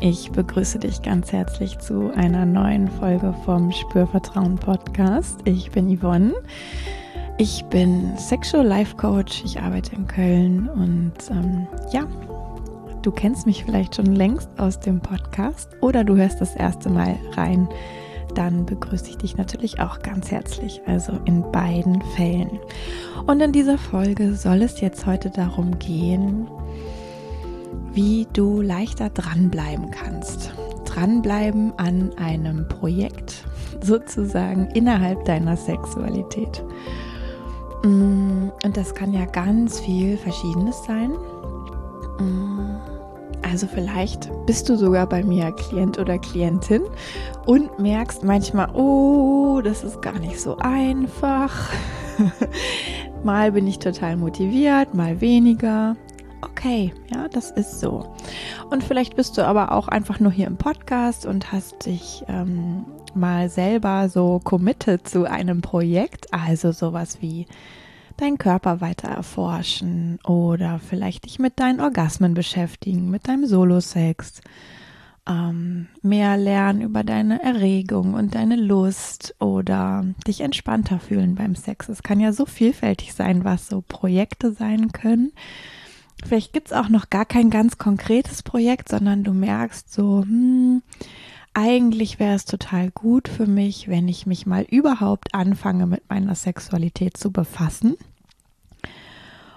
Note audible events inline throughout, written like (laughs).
ich begrüße dich ganz herzlich zu einer neuen Folge vom Spürvertrauen Podcast. Ich bin Yvonne. Ich bin Sexual Life Coach. Ich arbeite in Köln und ähm, ja, du kennst mich vielleicht schon längst aus dem Podcast oder du hörst das erste Mal rein. Dann begrüße ich dich natürlich auch ganz herzlich, also in beiden Fällen. Und in dieser Folge soll es jetzt heute darum gehen, wie du leichter dranbleiben kannst. Dranbleiben an einem Projekt, sozusagen innerhalb deiner Sexualität. Mm, und das kann ja ganz viel Verschiedenes sein. Mm, also vielleicht bist du sogar bei mir Klient oder Klientin und merkst manchmal, oh, das ist gar nicht so einfach. (laughs) mal bin ich total motiviert, mal weniger okay, ja, das ist so. Und vielleicht bist du aber auch einfach nur hier im Podcast und hast dich ähm, mal selber so committed zu einem Projekt, also sowas wie deinen Körper weiter erforschen oder vielleicht dich mit deinen Orgasmen beschäftigen, mit deinem Solo-Sex. Ähm, mehr lernen über deine Erregung und deine Lust oder dich entspannter fühlen beim Sex. Es kann ja so vielfältig sein, was so Projekte sein können. Vielleicht gibt es auch noch gar kein ganz konkretes Projekt, sondern du merkst so, hm, eigentlich wäre es total gut für mich, wenn ich mich mal überhaupt anfange, mit meiner Sexualität zu befassen.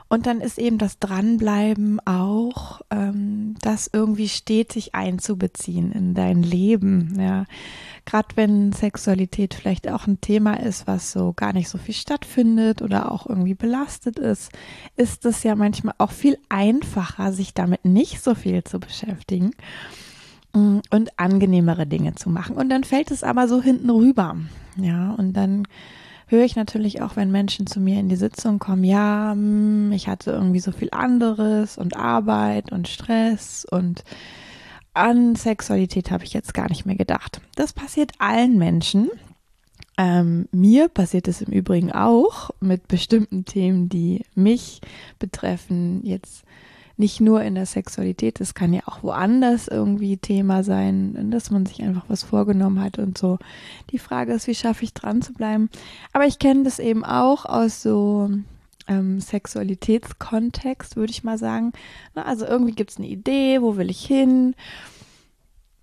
Und dann ist eben das Dranbleiben auch, ähm, das irgendwie stetig einzubeziehen in dein Leben. Ja, gerade wenn Sexualität vielleicht auch ein Thema ist, was so gar nicht so viel stattfindet oder auch irgendwie belastet ist, ist es ja manchmal auch viel einfacher, sich damit nicht so viel zu beschäftigen mm, und angenehmere Dinge zu machen. Und dann fällt es aber so hinten rüber. Ja, und dann höre ich natürlich auch, wenn Menschen zu mir in die Sitzung kommen, ja, hm, ich hatte irgendwie so viel anderes und Arbeit und Stress und an Sexualität habe ich jetzt gar nicht mehr gedacht. Das passiert allen Menschen. Ähm, mir passiert es im Übrigen auch mit bestimmten Themen, die mich betreffen. Jetzt nicht nur in der Sexualität, es kann ja auch woanders irgendwie Thema sein, dass man sich einfach was vorgenommen hat und so. Die Frage ist, wie schaffe ich dran zu bleiben? Aber ich kenne das eben auch aus so ähm, Sexualitätskontext, würde ich mal sagen. also irgendwie gibt es eine Idee, wo will ich hin?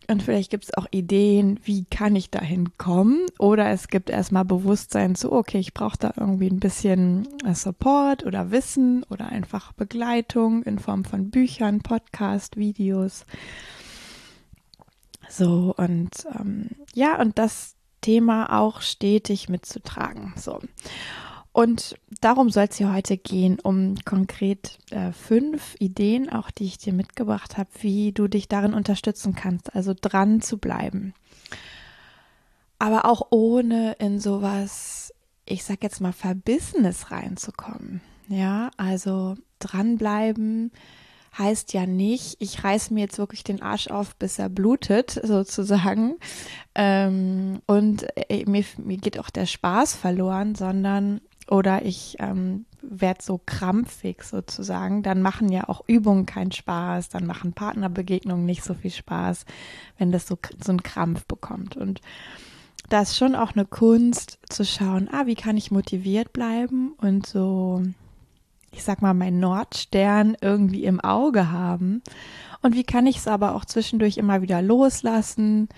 Und vielleicht gibt es auch Ideen, wie kann ich dahin kommen? Oder es gibt erstmal Bewusstsein zu, okay, ich brauche da irgendwie ein bisschen äh, Support oder Wissen oder einfach Begleitung in Form von Büchern, Podcast, Videos. So, und ähm, ja, und das Thema auch stetig mitzutragen. So. Und darum soll es hier heute gehen, um konkret äh, fünf Ideen, auch die ich dir mitgebracht habe, wie du dich darin unterstützen kannst, also dran zu bleiben. Aber auch ohne in sowas, ich sag jetzt mal, Verbissenes reinzukommen. Ja, also dranbleiben heißt ja nicht, ich reiß mir jetzt wirklich den Arsch auf, bis er blutet, (laughs) sozusagen. Ähm, und äh, mir, mir geht auch der Spaß verloren, sondern oder ich ähm, werde so krampfig sozusagen, dann machen ja auch Übungen keinen Spaß, dann machen Partnerbegegnungen nicht so viel Spaß, wenn das so, so einen Krampf bekommt. Und da ist schon auch eine Kunst zu schauen, ah, wie kann ich motiviert bleiben und so, ich sag mal, mein Nordstern irgendwie im Auge haben. Und wie kann ich es aber auch zwischendurch immer wieder loslassen,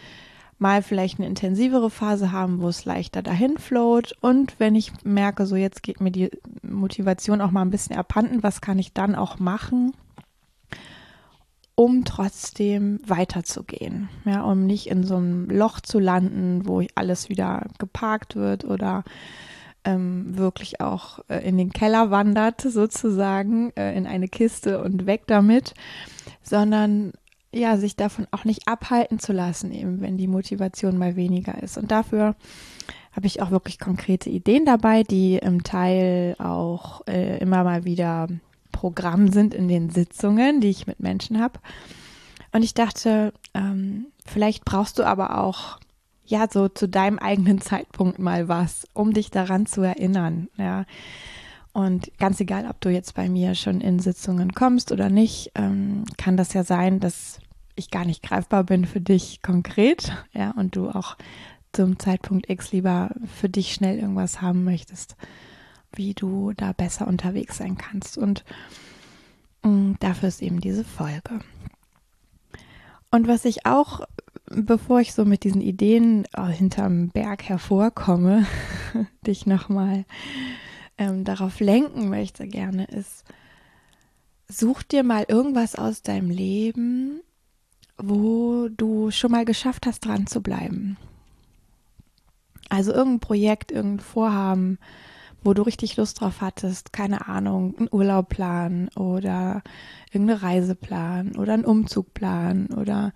mal vielleicht eine intensivere Phase haben, wo es leichter dahin float. Und wenn ich merke, so jetzt geht mir die Motivation auch mal ein bisschen abhanden, was kann ich dann auch machen, um trotzdem weiterzugehen? Ja, um nicht in so einem Loch zu landen, wo alles wieder geparkt wird oder ähm, wirklich auch äh, in den Keller wandert, sozusagen, äh, in eine Kiste und weg damit, sondern ja, sich davon auch nicht abhalten zu lassen, eben wenn die Motivation mal weniger ist. Und dafür habe ich auch wirklich konkrete Ideen dabei, die im Teil auch äh, immer mal wieder Programm sind in den Sitzungen, die ich mit Menschen habe. Und ich dachte, ähm, vielleicht brauchst du aber auch ja so zu deinem eigenen Zeitpunkt mal was, um dich daran zu erinnern. Ja. Und ganz egal, ob du jetzt bei mir schon in Sitzungen kommst oder nicht, ähm, kann das ja sein, dass ich gar nicht greifbar bin für dich konkret, ja, und du auch zum Zeitpunkt X lieber für dich schnell irgendwas haben möchtest, wie du da besser unterwegs sein kannst. Und mm, dafür ist eben diese Folge. Und was ich auch, bevor ich so mit diesen Ideen oh, hinterm Berg hervorkomme, (laughs) dich nochmal ähm, darauf lenken möchte gerne, ist, such dir mal irgendwas aus deinem Leben, wo du schon mal geschafft hast, dran zu bleiben. Also irgendein Projekt, irgendein Vorhaben, wo du richtig Lust drauf hattest, keine Ahnung, ein Urlaubplan oder irgendeine Reiseplan oder ein Umzugplan oder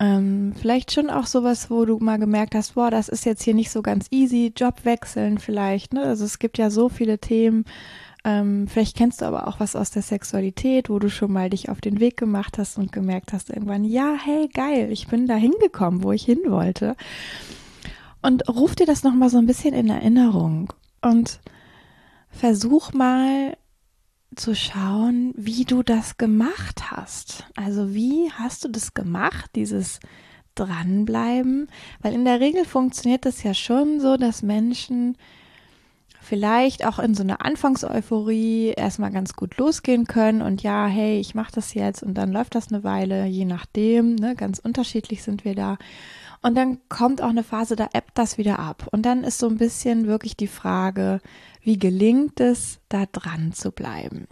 ähm, vielleicht schon auch sowas, wo du mal gemerkt hast, boah, das ist jetzt hier nicht so ganz easy, Job wechseln vielleicht, ne? Also es gibt ja so viele Themen. Ähm, vielleicht kennst du aber auch was aus der Sexualität, wo du schon mal dich auf den Weg gemacht hast und gemerkt hast irgendwann, ja, hey, geil, ich bin da hingekommen, wo ich hin wollte. Und ruf dir das nochmal so ein bisschen in Erinnerung und versuch mal zu schauen, wie du das gemacht hast. Also wie hast du das gemacht, dieses dranbleiben? Weil in der Regel funktioniert das ja schon so, dass Menschen vielleicht auch in so einer Anfangseuphorie erstmal ganz gut losgehen können und ja, hey, ich mache das jetzt und dann läuft das eine Weile, je nachdem, ne, ganz unterschiedlich sind wir da. Und dann kommt auch eine Phase, da ebbt das wieder ab. Und dann ist so ein bisschen wirklich die Frage, wie gelingt es, da dran zu bleiben?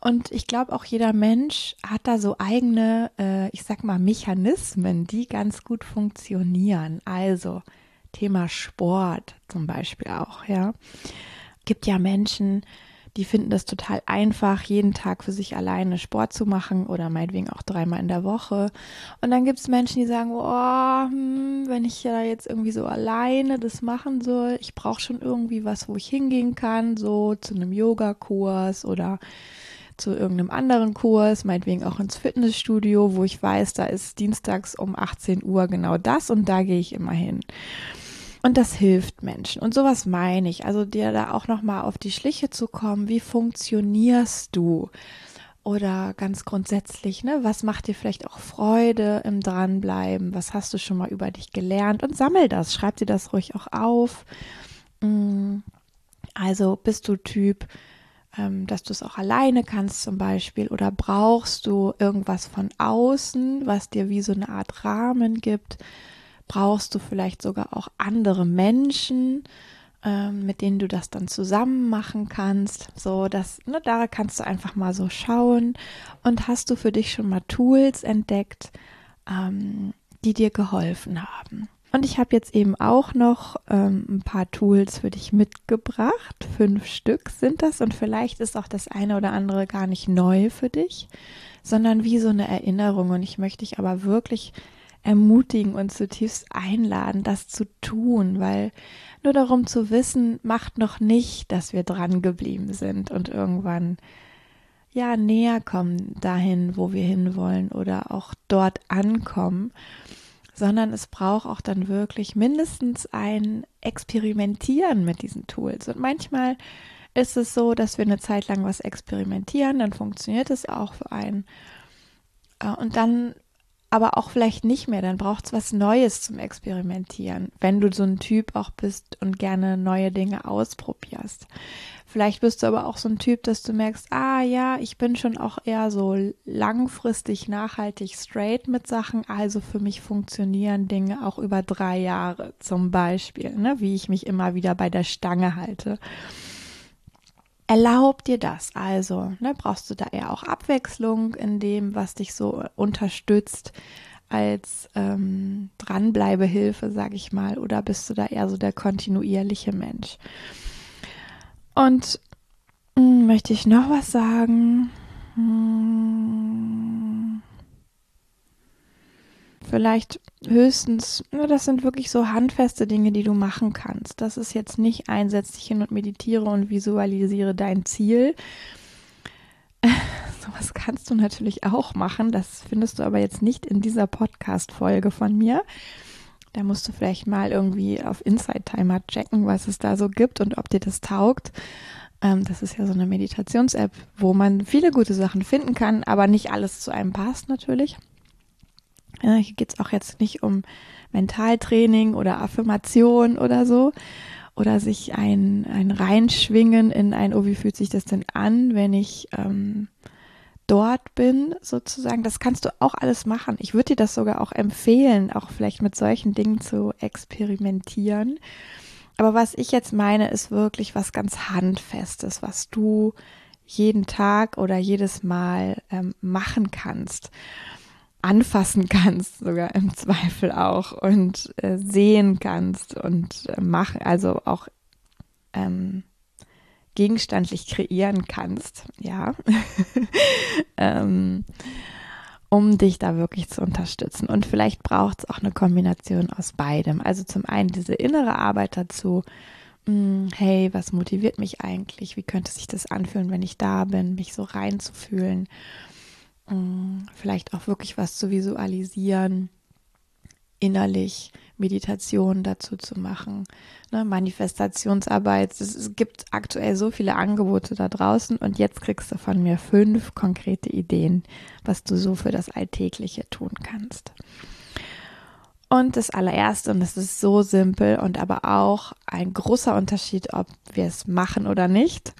Und ich glaube, auch jeder Mensch hat da so eigene, äh, ich sag mal, Mechanismen, die ganz gut funktionieren. Also Thema Sport zum Beispiel auch, ja. Gibt ja Menschen, die finden das total einfach, jeden Tag für sich alleine Sport zu machen oder meinetwegen auch dreimal in der Woche. Und dann gibt es Menschen, die sagen, oh, hm, wenn ich ja jetzt irgendwie so alleine das machen soll, ich brauche schon irgendwie was, wo ich hingehen kann, so zu einem Yogakurs oder zu irgendeinem anderen Kurs, meinetwegen auch ins Fitnessstudio, wo ich weiß, da ist dienstags um 18 Uhr genau das und da gehe ich immer hin. Und das hilft Menschen. Und sowas meine ich. Also dir da auch nochmal auf die Schliche zu kommen. Wie funktionierst du? Oder ganz grundsätzlich, ne, was macht dir vielleicht auch Freude im Dranbleiben? Was hast du schon mal über dich gelernt? Und sammel das, schreib dir das ruhig auch auf. Mm. Also bist du Typ, ähm, dass du es auch alleine kannst zum Beispiel oder brauchst du irgendwas von außen, was dir wie so eine Art Rahmen gibt? brauchst du vielleicht sogar auch andere Menschen, ähm, mit denen du das dann zusammen machen kannst. So, dass, ne, da kannst du einfach mal so schauen. Und hast du für dich schon mal Tools entdeckt, ähm, die dir geholfen haben? Und ich habe jetzt eben auch noch ähm, ein paar Tools für dich mitgebracht. Fünf Stück sind das. Und vielleicht ist auch das eine oder andere gar nicht neu für dich, sondern wie so eine Erinnerung. Und ich möchte dich aber wirklich ermutigen und zutiefst einladen, das zu tun, weil nur darum zu wissen, macht noch nicht, dass wir dran geblieben sind und irgendwann ja näher kommen dahin, wo wir hinwollen oder auch dort ankommen, sondern es braucht auch dann wirklich mindestens ein Experimentieren mit diesen Tools. Und manchmal ist es so, dass wir eine Zeit lang was experimentieren, dann funktioniert es auch für einen. Äh, und dann aber auch vielleicht nicht mehr. Dann braucht es was Neues zum Experimentieren, wenn du so ein Typ auch bist und gerne neue Dinge ausprobierst. Vielleicht bist du aber auch so ein Typ, dass du merkst, ah ja, ich bin schon auch eher so langfristig nachhaltig straight mit Sachen. Also für mich funktionieren Dinge auch über drei Jahre zum Beispiel, ne, wie ich mich immer wieder bei der Stange halte. Erlaub dir das. Also, ne, brauchst du da eher auch Abwechslung in dem, was dich so unterstützt als ähm, Dranbleibehilfe, sag ich mal, oder bist du da eher so der kontinuierliche Mensch? Und mh, hm, möchte ich noch was sagen? Hm, vielleicht höchstens, nur das sind wirklich so handfeste Dinge, die du machen kannst. Das ist jetzt nicht einsetz dich hin und meditiere und visualisiere dein Ziel. (laughs) Sowas kannst du natürlich auch machen. Das findest du aber jetzt nicht in dieser Podcast-Folge von mir. Da musst du vielleicht mal irgendwie auf Inside Timer checken, was es da so gibt und ob dir das taugt. Ähm, das ist ja so eine Meditations-App, wo man viele gute Sachen finden kann, aber nicht alles zu einem passt natürlich. Ja, hier geht es auch jetzt nicht um Mentaltraining oder Affirmation oder so. Oder sich ein, ein Reinschwingen in ein, oh, wie fühlt sich das denn an, wenn ich ähm, dort bin, sozusagen. Das kannst du auch alles machen. Ich würde dir das sogar auch empfehlen, auch vielleicht mit solchen Dingen zu experimentieren. Aber was ich jetzt meine, ist wirklich was ganz Handfestes, was du jeden Tag oder jedes Mal ähm, machen kannst anfassen kannst, sogar im Zweifel auch und äh, sehen kannst und äh, machen, also auch ähm, gegenstandlich kreieren kannst, ja, (laughs) ähm, um dich da wirklich zu unterstützen. Und vielleicht braucht es auch eine Kombination aus beidem. Also zum einen diese innere Arbeit dazu, mh, hm, hey, was motiviert mich eigentlich? Wie könnte sich das anfühlen, wenn ich da bin, mich so reinzufühlen? Mm, vielleicht auch wirklich was zu visualisieren, innerlich Meditation dazu zu machen, ne, Manifestationsarbeit. Es, es gibt aktuell so viele Angebote da draußen und jetzt kriegst du von mir fünf konkrete Ideen, was du so für das Alltägliche tun kannst. Und das allererste, und das ist so simpel und aber auch ein großer Unterschied, ob wir es machen oder nicht,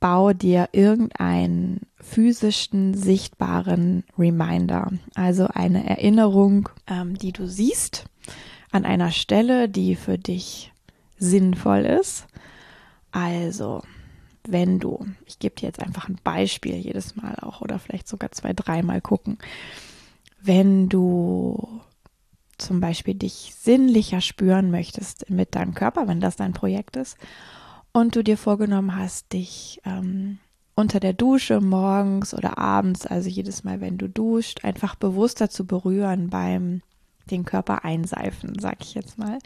bau dir irgendeinen physischen, sichtbaren Reminder, also eine Erinnerung, ähm, die du siehst an einer Stelle, die für dich sinnvoll ist. Also, wenn du, ich gebe dir jetzt einfach ein Beispiel jedes Mal auch oder vielleicht sogar zwei, dreimal gucken, wenn du zum Beispiel dich sinnlicher spüren möchtest mit deinem Körper, wenn das dein Projekt ist und du dir vorgenommen hast, dich ähm, unter der Dusche morgens oder abends, also jedes Mal, wenn du duscht, einfach bewusster zu berühren beim den Körper einseifen, sag ich jetzt mal,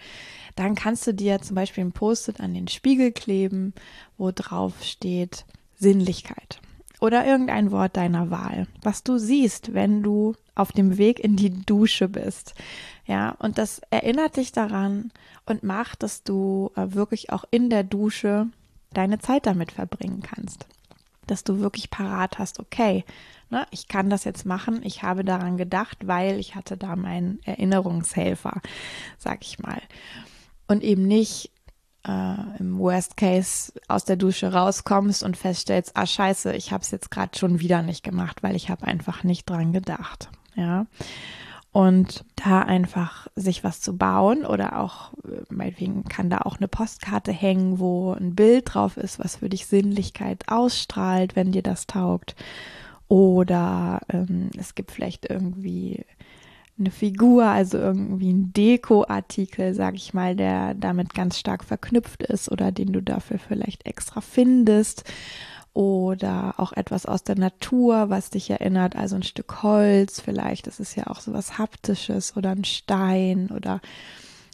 dann kannst du dir zum Beispiel ein Post-it an den Spiegel kleben, wo drauf steht Sinnlichkeit oder irgendein Wort deiner Wahl, was du siehst, wenn du auf dem Weg in die Dusche bist. Ja, und das erinnert dich daran und macht, dass du äh, wirklich auch in der Dusche deine Zeit damit verbringen kannst. Dass du wirklich parat hast, okay, ne, ich kann das jetzt machen, ich habe daran gedacht, weil ich hatte da meinen Erinnerungshelfer, sag ich mal. Und eben nicht äh, im Worst Case aus der Dusche rauskommst und feststellst, ah scheiße, ich habe es jetzt gerade schon wieder nicht gemacht, weil ich habe einfach nicht dran gedacht. Ja. Und da einfach sich was zu bauen oder auch, äh, meinetwegen kann da auch eine Postkarte hängen, wo ein Bild drauf ist, was für dich Sinnlichkeit ausstrahlt, wenn dir das taugt. Oder ähm, es gibt vielleicht irgendwie eine Figur, also irgendwie ein Dekoartikel, sag ich mal, der damit ganz stark verknüpft ist oder den du dafür vielleicht extra findest oder auch etwas aus der Natur, was dich erinnert, also ein Stück Holz vielleicht, das ist ja auch so was haptisches oder ein Stein oder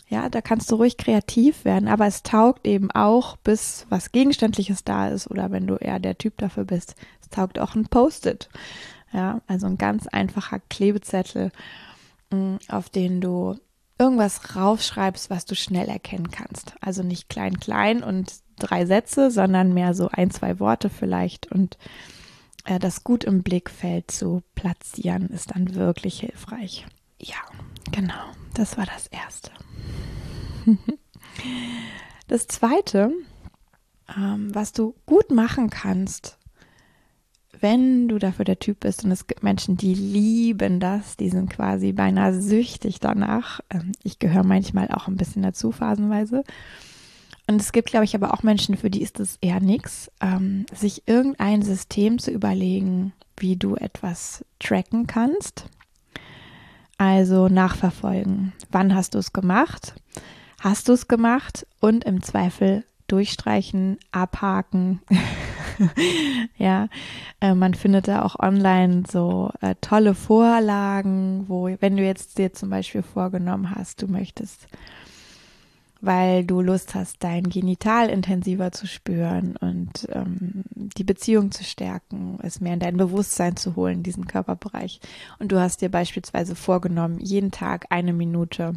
ja, da kannst du ruhig kreativ werden, aber es taugt eben auch, bis was Gegenständliches da ist oder wenn du eher der Typ dafür bist, es taugt auch ein Post-it. Ja, also ein ganz einfacher Klebezettel, auf den du irgendwas raufschreibst, was du schnell erkennen kannst. Also nicht klein, klein und drei Sätze, sondern mehr so ein, zwei Worte vielleicht und äh, das gut im Blickfeld zu platzieren ist dann wirklich hilfreich. Ja, genau, das war das Erste. (laughs) das Zweite, ähm, was du gut machen kannst, wenn du dafür der Typ bist, und es gibt Menschen, die lieben das, die sind quasi beinahe süchtig danach. Ähm, ich gehöre manchmal auch ein bisschen dazu, phasenweise. Und es gibt, glaube ich, aber auch Menschen, für die ist es eher nichts, ähm, sich irgendein System zu überlegen, wie du etwas tracken kannst. Also nachverfolgen. Wann hast du es gemacht? Hast du es gemacht? Und im Zweifel durchstreichen, abhaken. (laughs) (laughs) ja, äh, man findet da auch online so äh, tolle Vorlagen, wo, wenn du jetzt dir zum Beispiel vorgenommen hast, du möchtest weil du Lust hast, dein Genital intensiver zu spüren und ähm, die Beziehung zu stärken, es mehr in dein Bewusstsein zu holen, diesen Körperbereich. Und du hast dir beispielsweise vorgenommen, jeden Tag eine Minute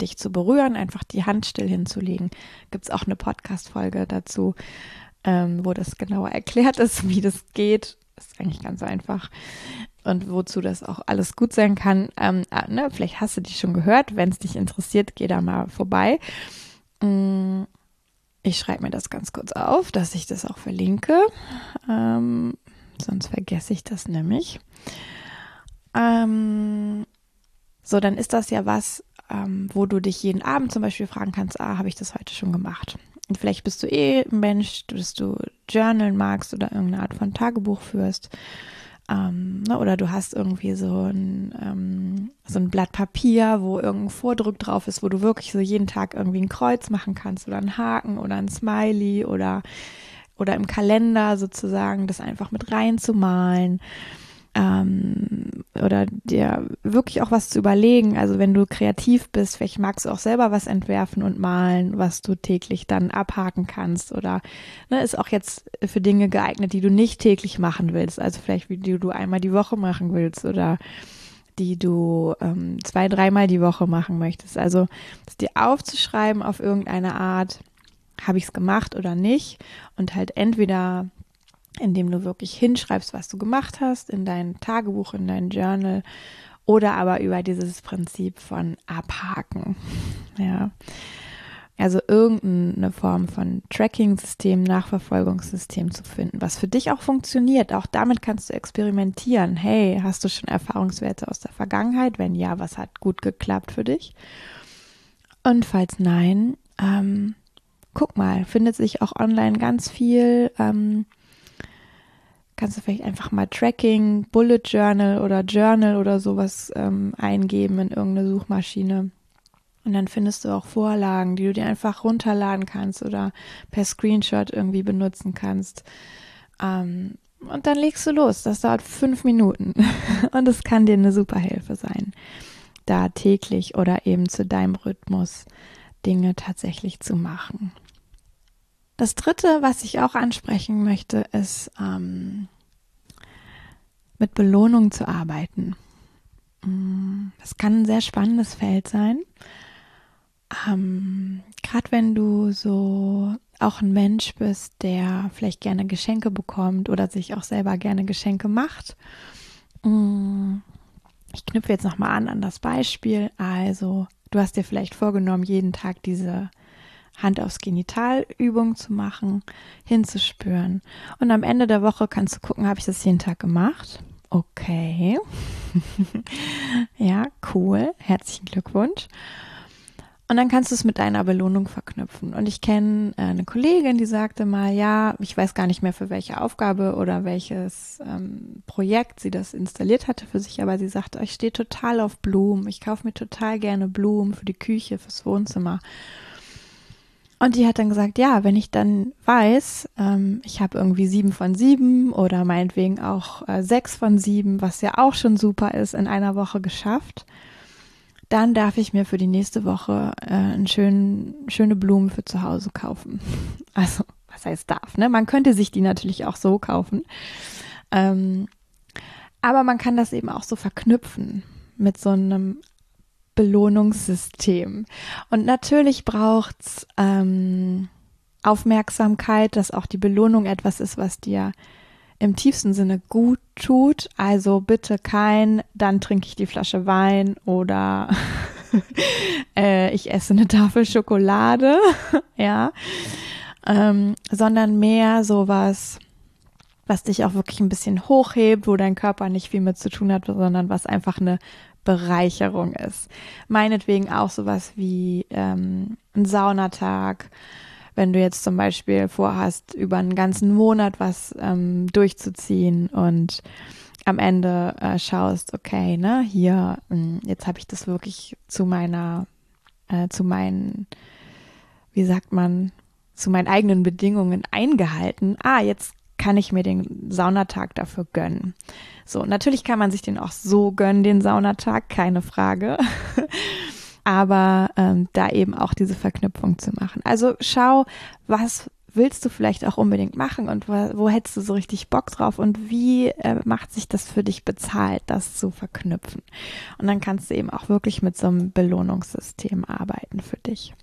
dich zu berühren, einfach die Hand still hinzulegen. Gibt es auch eine Podcast-Folge dazu, ähm, wo das genauer erklärt ist, wie das geht. Ist eigentlich ganz einfach. und wozu das auch alles gut sein kann. Ähm, äh, ne, vielleicht hast du die schon gehört. Wenn es dich interessiert, geh da mal vorbei. Mm, ich schreibe mir das ganz kurz auf, dass ich das auch verlinke. Ähm, sonst vergesse ich das nämlich. Ähm, so, dann ist das ja was, ähm, wo du dich jeden Abend zum Beispiel fragen kannst, ah, habe ich das heute schon gemacht? Und vielleicht bist du eh ein Mensch, dass du journalen magst oder irgendeine Art von Tagebuch führst. Ähm, ne, oder du hast irgendwie so ein, ähm, so ein Blatt Papier, wo irgendein Vordruck drauf ist, wo du wirklich so jeden Tag irgendwie ein Kreuz machen kannst oder einen Haken oder ein Smiley oder, oder im Kalender sozusagen das einfach mit reinzumalen ähm, oder dir wirklich auch was zu überlegen. Also wenn du kreativ bist, vielleicht magst du auch selber was entwerfen und malen, was du täglich dann abhaken kannst oder ne, ist auch jetzt für Dinge geeignet, die du nicht täglich machen willst. Also vielleicht wie du einmal die Woche machen willst oder die du ähm, zwei, dreimal die Woche machen möchtest. Also das dir aufzuschreiben auf irgendeine Art, habe ich es gemacht oder nicht und halt entweder indem du wirklich hinschreibst, was du gemacht hast, in dein Tagebuch, in dein Journal oder aber über dieses Prinzip von Abhaken. (laughs) Ja. Also irgendeine Form von Tracking-System, Nachverfolgungssystem zu finden, was für dich auch funktioniert. Auch damit kannst du experimentieren. Hey, hast du schon Erfahrungswerte aus der Vergangenheit? Wenn ja, was hat gut geklappt für dich? Und falls nein, ähm, guck mal, findet sich auch online ganz viel ähm, kannst du vielleicht einfach mal Tracking, Bullet Journal oder Journal oder sowas ähm, eingeben in irgendeine Suchmaschine. Und dann findest du auch Vorlagen, die du dir einfach runterladen kannst oder per Screenshot irgendwie benutzen kannst. Ähm, und dann legst du los. Das dauert fünf Minuten. (laughs) und es kann dir eine super Hilfe sein, da täglich oder eben zu deinem Rhythmus Dinge tatsächlich zu machen. Das dritte, was ich auch ansprechen möchte, ist ähm, mit Belohnung zu arbeiten. Mm, das kann ein sehr spannendes Feld sein. Ähm, Gerade wenn du so auch ein Mensch bist, der vielleicht gerne Geschenke bekommt oder sich auch selber gerne Geschenke macht. Mm, ich knüpfe jetzt nochmal an an das Beispiel. Also, du hast dir vielleicht vorgenommen, jeden Tag diese Hand aufs Genital Übung zu machen, hinzuspüren. Und am Ende der Woche kannst du gucken, habe ich das jeden Tag gemacht? Okay. (laughs) ja, cool. Herzlichen Glückwunsch. Und dann kannst du es mit deiner Belohnung verknüpfen. Und ich kenne äh, eine Kollegin, die sagte mal, ja, ich weiß gar nicht mehr für welche Aufgabe oder welches ähm, Projekt sie das installiert hatte für sich, aber sie sagte, ich stehe total auf Blumen. Ich kaufe mir total gerne Blumen für die Küche, fürs Wohnzimmer. Und die hat dann gesagt, ja, wenn ich dann weiß, ähm, ich habe irgendwie sieben von sieben oder meinetwegen auch äh, sechs von sieben, was ja auch schon super ist, in einer Woche geschafft, dann darf ich mir für die nächste Woche äh, einen schönen, schöne Blumen für zu Hause kaufen. (laughs) Also, was heißt darf, ne? Man könnte sich die natürlich auch so kaufen. Ähm, aber man kann das eben auch so verknüpfen mit so einem Belohnungssystem. Und natürlich braucht's ähm, Aufmerksamkeit, dass auch die Belohnung etwas ist, was dir im tiefsten Sinne gut tut. Also bitte kein, dann trinke ich die Flasche Wein oder (laughs) äh, ich esse eine Tafel Schokolade, (laughs) ja, ähm, sondern mehr sowas, was dich auch wirklich ein bisschen hochhebt, wo dein Körper nicht viel mit zu tun hat, sondern was einfach eine Bereicherung ist. Meinetwegen auch sowas wie ähm, ein Saunatag, wenn du jetzt zum Beispiel vorhast, über einen ganzen Monat was ähm, durchzuziehen und am Ende äh, schaust, okay, ne, hier, hm, jetzt habe ich das wirklich zu meiner, äh, zu meinen, wie sagt man, zu meinen eigenen Bedingungen eingehalten. Ah, jetzt kann ich mir den Saunatag dafür gönnen. So, natürlich kann man sich den auch so gönnen, den Saunatag, keine Frage. (laughs) Aber ähm, da eben auch diese Verknüpfung zu machen. Also schau, was willst du vielleicht auch unbedingt machen und wo, wo hättest du so richtig Bock drauf und wie äh, macht sich das für dich bezahlt, das zu verknüpfen. Und dann kannst du eben auch wirklich mit so einem Belohnungssystem arbeiten für dich.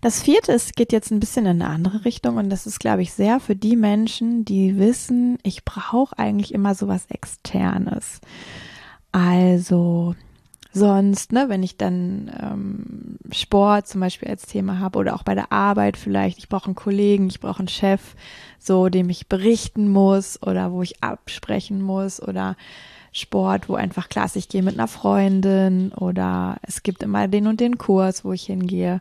Das vierte ist, geht jetzt ein bisschen in eine andere Richtung und das ist, glaube ich, sehr für die Menschen, die wissen, ich brauche eigentlich immer sowas Externes. Also sonst, ne, wenn ich dann ähm, Sport zum Beispiel als Thema habe oder auch bei der Arbeit vielleicht, ich brauche einen Kollegen, ich brauche einen Chef, so dem ich berichten muss oder wo ich absprechen muss oder Sport, wo einfach klar ich gehe mit einer Freundin oder es gibt immer den und den Kurs, wo ich hingehe.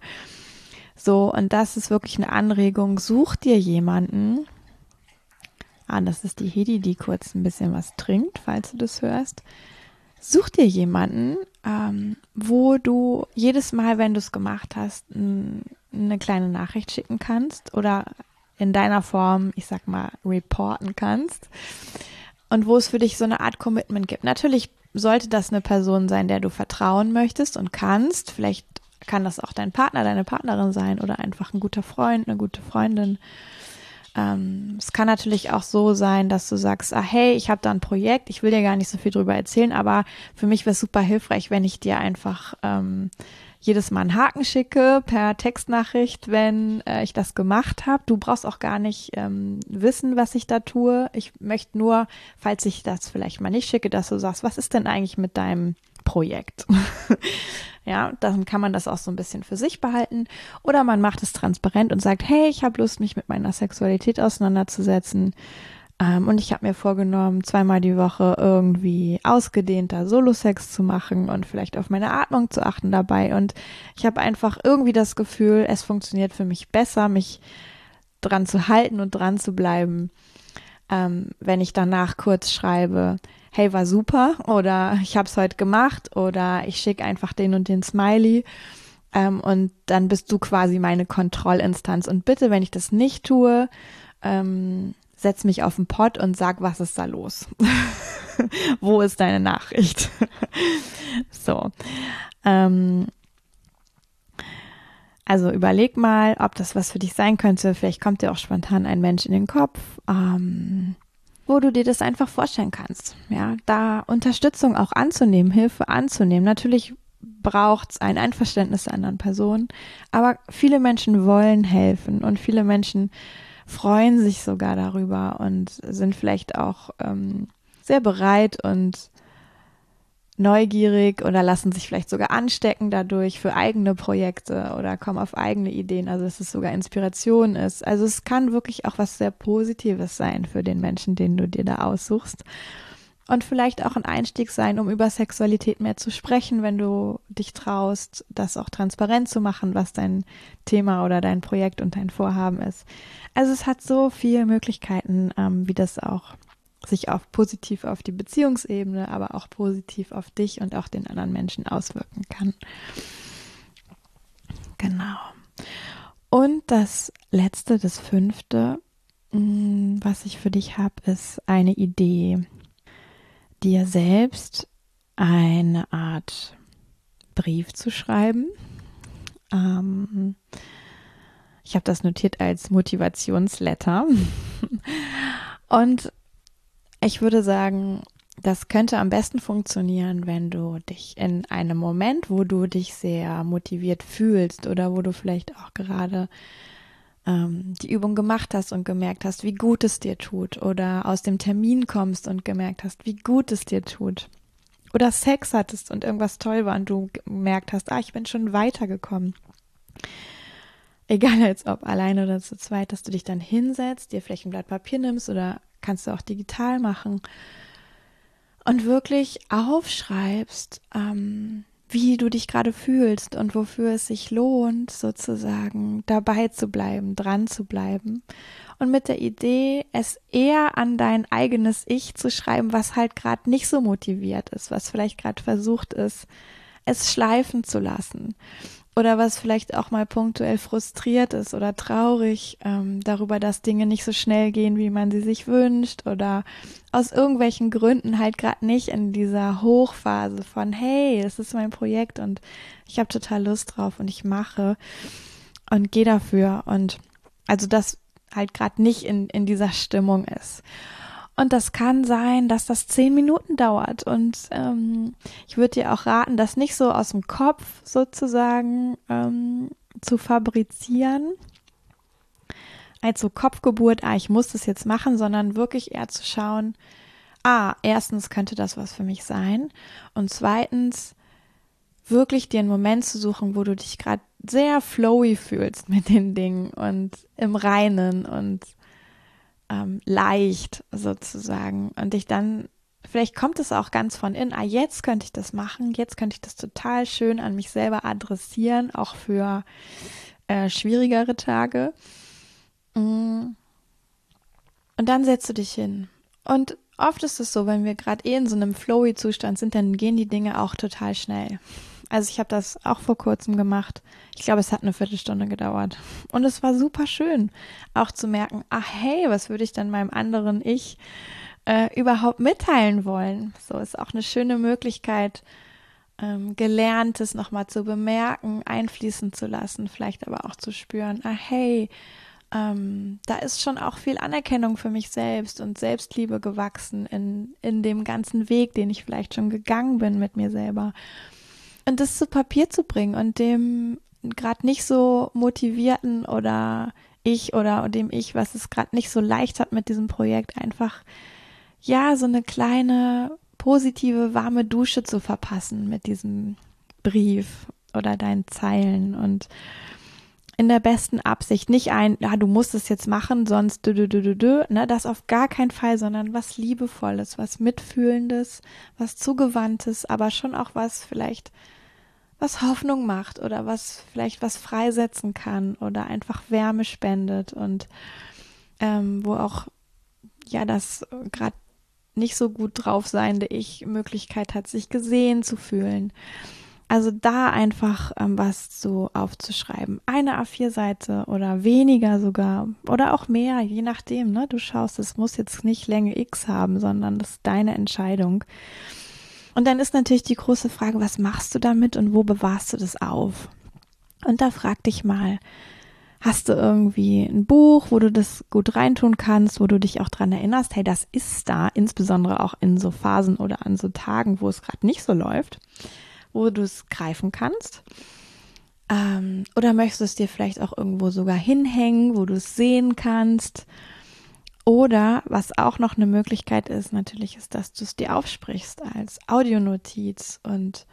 So, und das ist wirklich eine Anregung. Such dir jemanden. Ah, das ist die Hedi, die kurz ein bisschen was trinkt, falls du das hörst Such dir jemanden, ähm, wo du jedes Mal, wenn du es gemacht hast, eine kleine Nachricht schicken kannst oder in deiner Form, ich sag mal, reporten kannst. Und wo es für dich so eine Art Commitment gibt. Natürlich sollte das eine Person sein, der du vertrauen möchtest und kannst. Vielleicht kann das auch dein Partner, deine Partnerin sein oder einfach ein guter Freund, eine gute Freundin. Ähm, es kann natürlich auch so sein, dass du sagst, ah, hey, ich habe da ein Projekt, ich will dir gar nicht so viel drüber erzählen, aber für mich wäre es super hilfreich, wenn ich dir einfach ähm, jedes Mal einen Haken schicke per Textnachricht, wenn äh, ich das gemacht habe. Du brauchst auch gar nicht ähm, wissen, was ich da tue. Ich möchte nur, falls ich das vielleicht mal nicht schicke, dass du sagst, was ist denn eigentlich mit deinem Projekt? (laughs) Ja, dann kann man das auch so ein bisschen für sich behalten. Oder man macht es transparent und sagt, hey, ich habe Lust, mich mit meiner Sexualität auseinanderzusetzen. Ähm, und ich habe mir vorgenommen, zweimal die Woche irgendwie ausgedehnter Solo-Sex zu machen und vielleicht auf meine Atmung zu achten dabei. Und ich habe einfach irgendwie das Gefühl, es funktioniert für mich besser, mich dran zu halten und dran zu bleiben, ähm, wenn ich danach kurz schreibe, hey, war super oder ich habe es heute gemacht oder ich schicke einfach den und den Smiley. Ähm, und dann bist du quasi meine Kontrollinstanz. Und bitte, wenn ich das nicht tue, ähm, setz mich auf den Pott und sag, was ist da los? (laughs) Wo ist deine Nachricht? (laughs) so. Ähm, also überleg mal, ob das was für dich sein könnte. Vielleicht kommt dir auch spontan ein Mensch in den Kopf. Ähm, wo du dir das einfach vorstellen kannst. Ja, da Unterstützung auch anzunehmen, Hilfe anzunehmen. Natürlich braucht es ein Einverständnis der anderen Person, aber viele Menschen wollen helfen und viele Menschen freuen sich sogar darüber und sind vielleicht auch ähm, sehr bereit und neugierig oder lassen sich vielleicht sogar anstecken dadurch für eigene Projekte oder kommen auf eigene Ideen, also dass es sogar Inspiration ist. Also es kann wirklich auch was sehr Positives sein für den Menschen, den du dir da aussuchst. Und vielleicht auch ein Einstieg sein, um über Sexualität mehr zu sprechen, wenn du dich traust, das auch transparent zu machen, was dein Thema oder dein Projekt und dein Vorhaben ist. Also es hat so viele Möglichkeiten, ähm, wie das auch sich auf positiv auf die Beziehungsebene, aber auch positiv auf dich und auch den anderen Menschen auswirken kann. Genau. Und das letzte, das fünfte, mm, was ich für dich habe, ist eine Idee, dir selbst eine Art Brief zu schreiben. Ähm, ich habe das notiert als Motivationsletter. (laughs) Und ich würde sagen, das könnte am besten funktionieren, wenn du dich in einem Moment, wo du dich sehr motiviert fühlst oder wo du vielleicht auch gerade ähm, die Übung gemacht hast und gemerkt hast, wie gut es dir tut oder aus dem Termin kommst und gemerkt hast, wie gut es dir tut oder Sex hattest und irgendwas toll war und du gemerkt hast, ah, ich bin schon weitergekommen. Egal jetzt ob alleine oder zu zweit, dass du dich dann hinsetzt, dir vielleicht ein Blatt Papier nimmst oder kannst du auch digital machen. Und wirklich aufschreibst, ähm, wie du dich gerade fühlst und wofür es sich lohnt, sozusagen dabei zu bleiben, dran zu bleiben. Und mit der Idee, es eher an dein eigenes Ich zu schreiben, was halt gerade nicht so motiviert ist, was vielleicht gerade versucht ist, es schleifen zu lassen oder was vielleicht auch mal punktuell frustriert ist oder traurig ähm, darüber, dass Dinge nicht so schnell gehen, wie man sie sich wünscht oder aus irgendwelchen Gründen halt gerade nicht in dieser Hochphase von, hey, es ist mein Projekt und ich habe total Lust drauf und ich mache und gehe dafür und also das halt gerade nicht in, in dieser Stimmung ist. Und das kann sein, dass das zehn Minuten dauert. Und ähm, ich würde dir auch raten, das nicht so aus dem Kopf sozusagen ähm, zu fabrizieren, als so Kopfgeburt, ah, ich muss das jetzt machen, sondern wirklich eher zu schauen, ah, erstens könnte das was für mich sein und zweitens wirklich dir einen Moment zu suchen, wo du dich gerade sehr flowy fühlst mit den Dingen und im Reinen und ähm, leicht sozusagen und dich dann Vielleicht kommt es auch ganz von innen, ah, jetzt könnte ich das machen, jetzt könnte ich das total schön an mich selber adressieren, auch für äh, schwierigere Tage. Mm. Und dann setzt du dich hin. Und oft ist es so, wenn wir gerade eh in so einem flowy Zustand sind, dann gehen die Dinge auch total schnell. Also ich habe das auch vor kurzem gemacht. Ich glaube, es hat eine Viertelstunde gedauert. Und es war super schön, auch zu merken, ach hey, was würde ich dann meinem anderen Ich äh, überhaupt mitteilen wollen. So ist auch eine schöne Möglichkeit, ähm, Gelerntes nochmal zu bemerken, einfließen zu lassen, vielleicht aber auch zu spüren, ah hey, ähm, da ist schon auch viel Anerkennung für mich selbst und Selbstliebe gewachsen in, in dem ganzen Weg, den ich vielleicht schon gegangen bin mit mir selber. Und das zu Papier zu bringen und dem gerade nicht so motivierten oder ich oder dem ich, was es gerade nicht so leicht hat mit diesem Projekt, einfach ja, so eine kleine positive, warme Dusche zu verpassen mit diesem Brief oder deinen Zeilen und in der besten Absicht. Nicht ein, ja, du musst es jetzt machen, sonst du, du, du, du, du, ne, das auf gar keinen Fall, sondern was Liebevolles, was Mitfühlendes, was Zugewandtes, aber schon auch was vielleicht, was Hoffnung macht oder was vielleicht was freisetzen kann oder einfach Wärme spendet und ähm, wo auch ja das gerade nicht so gut drauf seiende Ich Möglichkeit hat, sich gesehen zu fühlen. Also da einfach ähm, was so aufzuschreiben. Eine A4-Seite oder weniger sogar oder auch mehr, je nachdem. Ne? Du schaust, es muss jetzt nicht Länge X haben, sondern das ist deine Entscheidung. Und dann ist natürlich die große Frage, was machst du damit und wo bewahrst du das auf? Und da frag dich mal, Hast du irgendwie ein Buch, wo du das gut reintun kannst, wo du dich auch dran erinnerst, hey, das ist da, insbesondere auch in so Phasen oder an so Tagen, wo es gerade nicht so läuft, wo du es greifen kannst? Ähm, oder möchtest du es dir vielleicht auch irgendwo sogar hinhängen, wo du es sehen kannst? Oder was auch noch eine Möglichkeit ist, natürlich ist, dass du es dir aufsprichst als Audionotiz und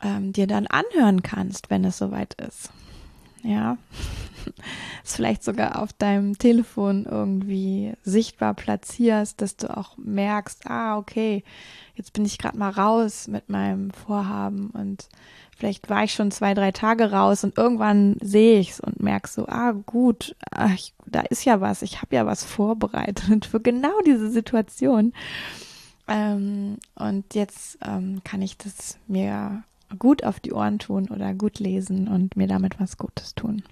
ähm, dir dann anhören kannst, wenn es soweit ist. Ja, (laughs) es vielleicht sogar auf deinem Telefon irgendwie sichtbar platzierst, dass du auch merkst, ah, okay, jetzt bin ich gerade mal raus mit meinem Vorhaben und vielleicht war ich schon zwei, drei Tage raus und irgendwann sehe ich es und merke so, ah, gut, ach, ich, da ist ja was, ich habe ja was vorbereitet (laughs) für genau diese Situation. Ähm, und jetzt ähm, kann ich das mir gut auf die Ohren tun oder gut lesen und mir damit was Gutes tun.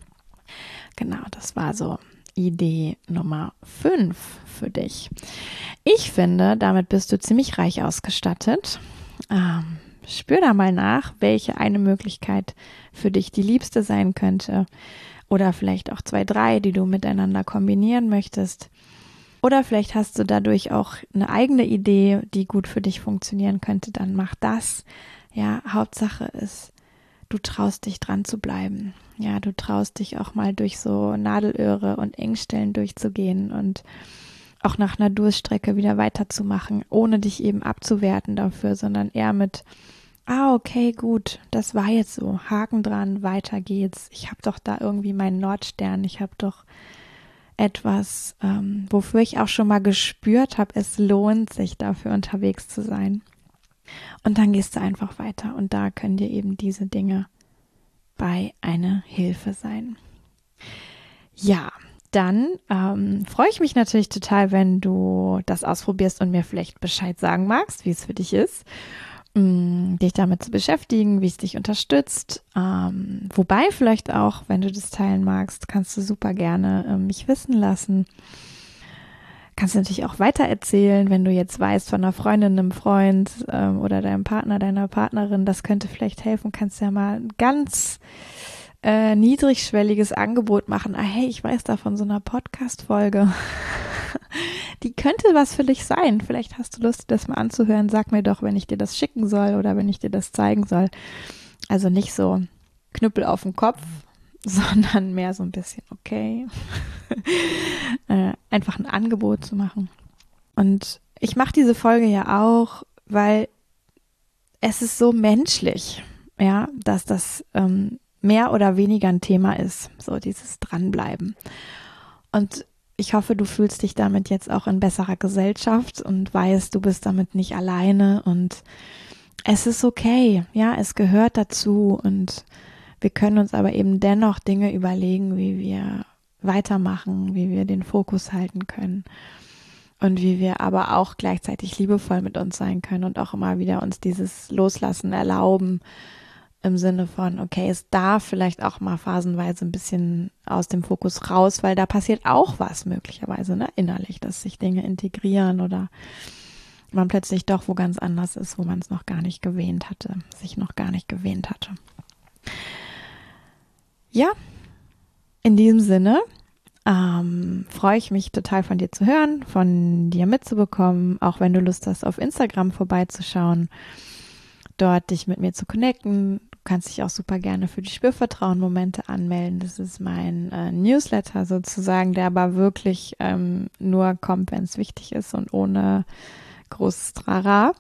Genau, das war so Idee Nummer 5 für dich. Ich finde, damit bist du ziemlich reich ausgestattet. Ähm, spür da mal nach, welche eine Möglichkeit für dich die liebste sein könnte. Oder vielleicht auch zwei, drei, die du miteinander kombinieren möchtest. Oder vielleicht hast du dadurch auch eine eigene Idee, die gut für dich funktionieren könnte. Dann mach das. Ja, Hauptsache ist, du traust dich dran zu bleiben. Ja, du traust dich auch mal durch so Nadelöhre und Engstellen durchzugehen und auch nach einer Durststrecke wieder weiterzumachen, ohne dich eben abzuwerten dafür, sondern eher mit, ah, okay, gut, das war jetzt so, Haken dran, weiter geht's. Ich habe doch da irgendwie meinen Nordstern, ich habe doch etwas, ähm, wofür ich auch schon mal gespürt habe, es lohnt sich dafür unterwegs zu sein. Und dann gehst du einfach weiter und da können dir eben diese Dinge bei eine Hilfe sein. Ja, dann ähm, freue ich mich natürlich total, wenn du das ausprobierst und mir vielleicht Bescheid sagen magst, wie es für dich ist, mh, mm, dich damit zu beschäftigen, wie es dich unterstützt. Ähm, wobei vielleicht auch, wenn du das teilen magst, kannst du super gerne äh, mich wissen lassen kannst du natürlich auch weitererzählen, wenn du jetzt weißt von einer Freundin, einem Freund ähm, oder deinem Partner, deiner Partnerin, das könnte vielleicht helfen, kannst du ja mal ganz äh, niedrigschwelliges Angebot machen. Ah, hey, ich weiß da von so einer Podcast-Folge. (laughs) Die könnte was für dich sein. Vielleicht hast du Lust, das mal anzuhören. Sag mir doch, wenn ich dir das schicken soll oder wenn ich dir das zeigen soll. Also nicht so Knüppel auf den Kopf, (laughs) sondern mehr so ein bisschen okay. (laughs) äh, einfach ein Angebot zu machen. Und ich mache diese Folge ja auch, weil es ist so menschlich, ja, dass das ähm, mehr oder weniger ein Thema ist, so dieses Dranbleiben. Und ich hoffe, du fühlst dich damit jetzt auch in besserer Gesellschaft und weißt, du bist damit nicht alleine und es ist okay, ja, es gehört dazu und wir können uns aber eben dennoch Dinge überlegen, wie wir weitermachen, wie wir den Fokus halten können und wie wir aber auch gleichzeitig liebevoll mit uns sein können und auch immer wieder uns dieses Loslassen erlauben im Sinne von, okay, es darf vielleicht auch mal phasenweise ein bisschen aus dem Fokus raus, weil da passiert auch was möglicherweise, ne, innerlich, dass sich Dinge integrieren oder man plötzlich doch wo ganz anders ist, wo man es noch gar nicht gewähnt hatte, sich noch gar nicht gewähnt hatte. Ja, in diesem Sinne ähm, freue ich mich total von dir zu hören, von dir mitzubekommen, auch wenn du Lust hast, auf Instagram vorbeizuschauen, dort dich mit mir zu connecten. Du kannst dich auch super gerne für die Spürvertrauen-Momente anmelden. Das ist mein äh, Newsletter sozusagen, der aber wirklich ähm, nur kommt, wenn es wichtig ist und ohne großes Trara.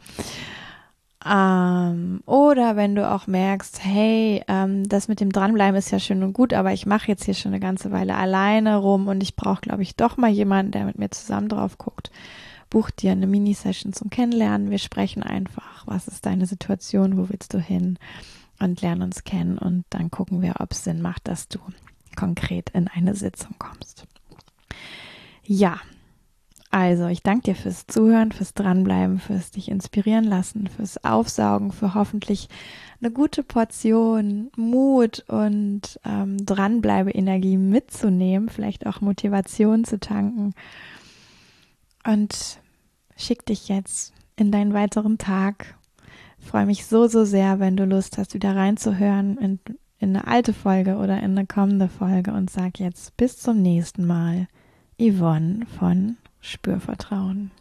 Ähm, oder wenn du auch merkst, hey, ähm, das mit dem Dranbleiben ist ja schön und gut, aber ich mache jetzt hier schon eine ganze Weile alleine rum und ich brauche, glaube ich, doch mal jemanden, der mit mir zusammen drauf guckt. Buch dir eine Mini-Session zum Kennenlernen. Wir sprechen einfach, was ist deine Situation, wo willst du hin und lernen uns kennen und dann gucken wir, ob es Sinn macht, dass du konkret in eine Sitzung kommst. Ja, also, ich danke dir fürs Zuhören, fürs Dranbleiben, fürs dich inspirieren lassen, fürs Aufsaugen, für hoffentlich eine gute Portion Mut und ähm, Dranbleibe-Energie mitzunehmen, vielleicht auch Motivation zu tanken. Und schick dich jetzt in deinen weiteren Tag. Freue mich so, so sehr, wenn du Lust hast, wieder reinzuhören in, in eine alte Folge oder in eine kommende Folge und sag jetzt bis zum nächsten Mal. Yvonne von Spürvertrauen.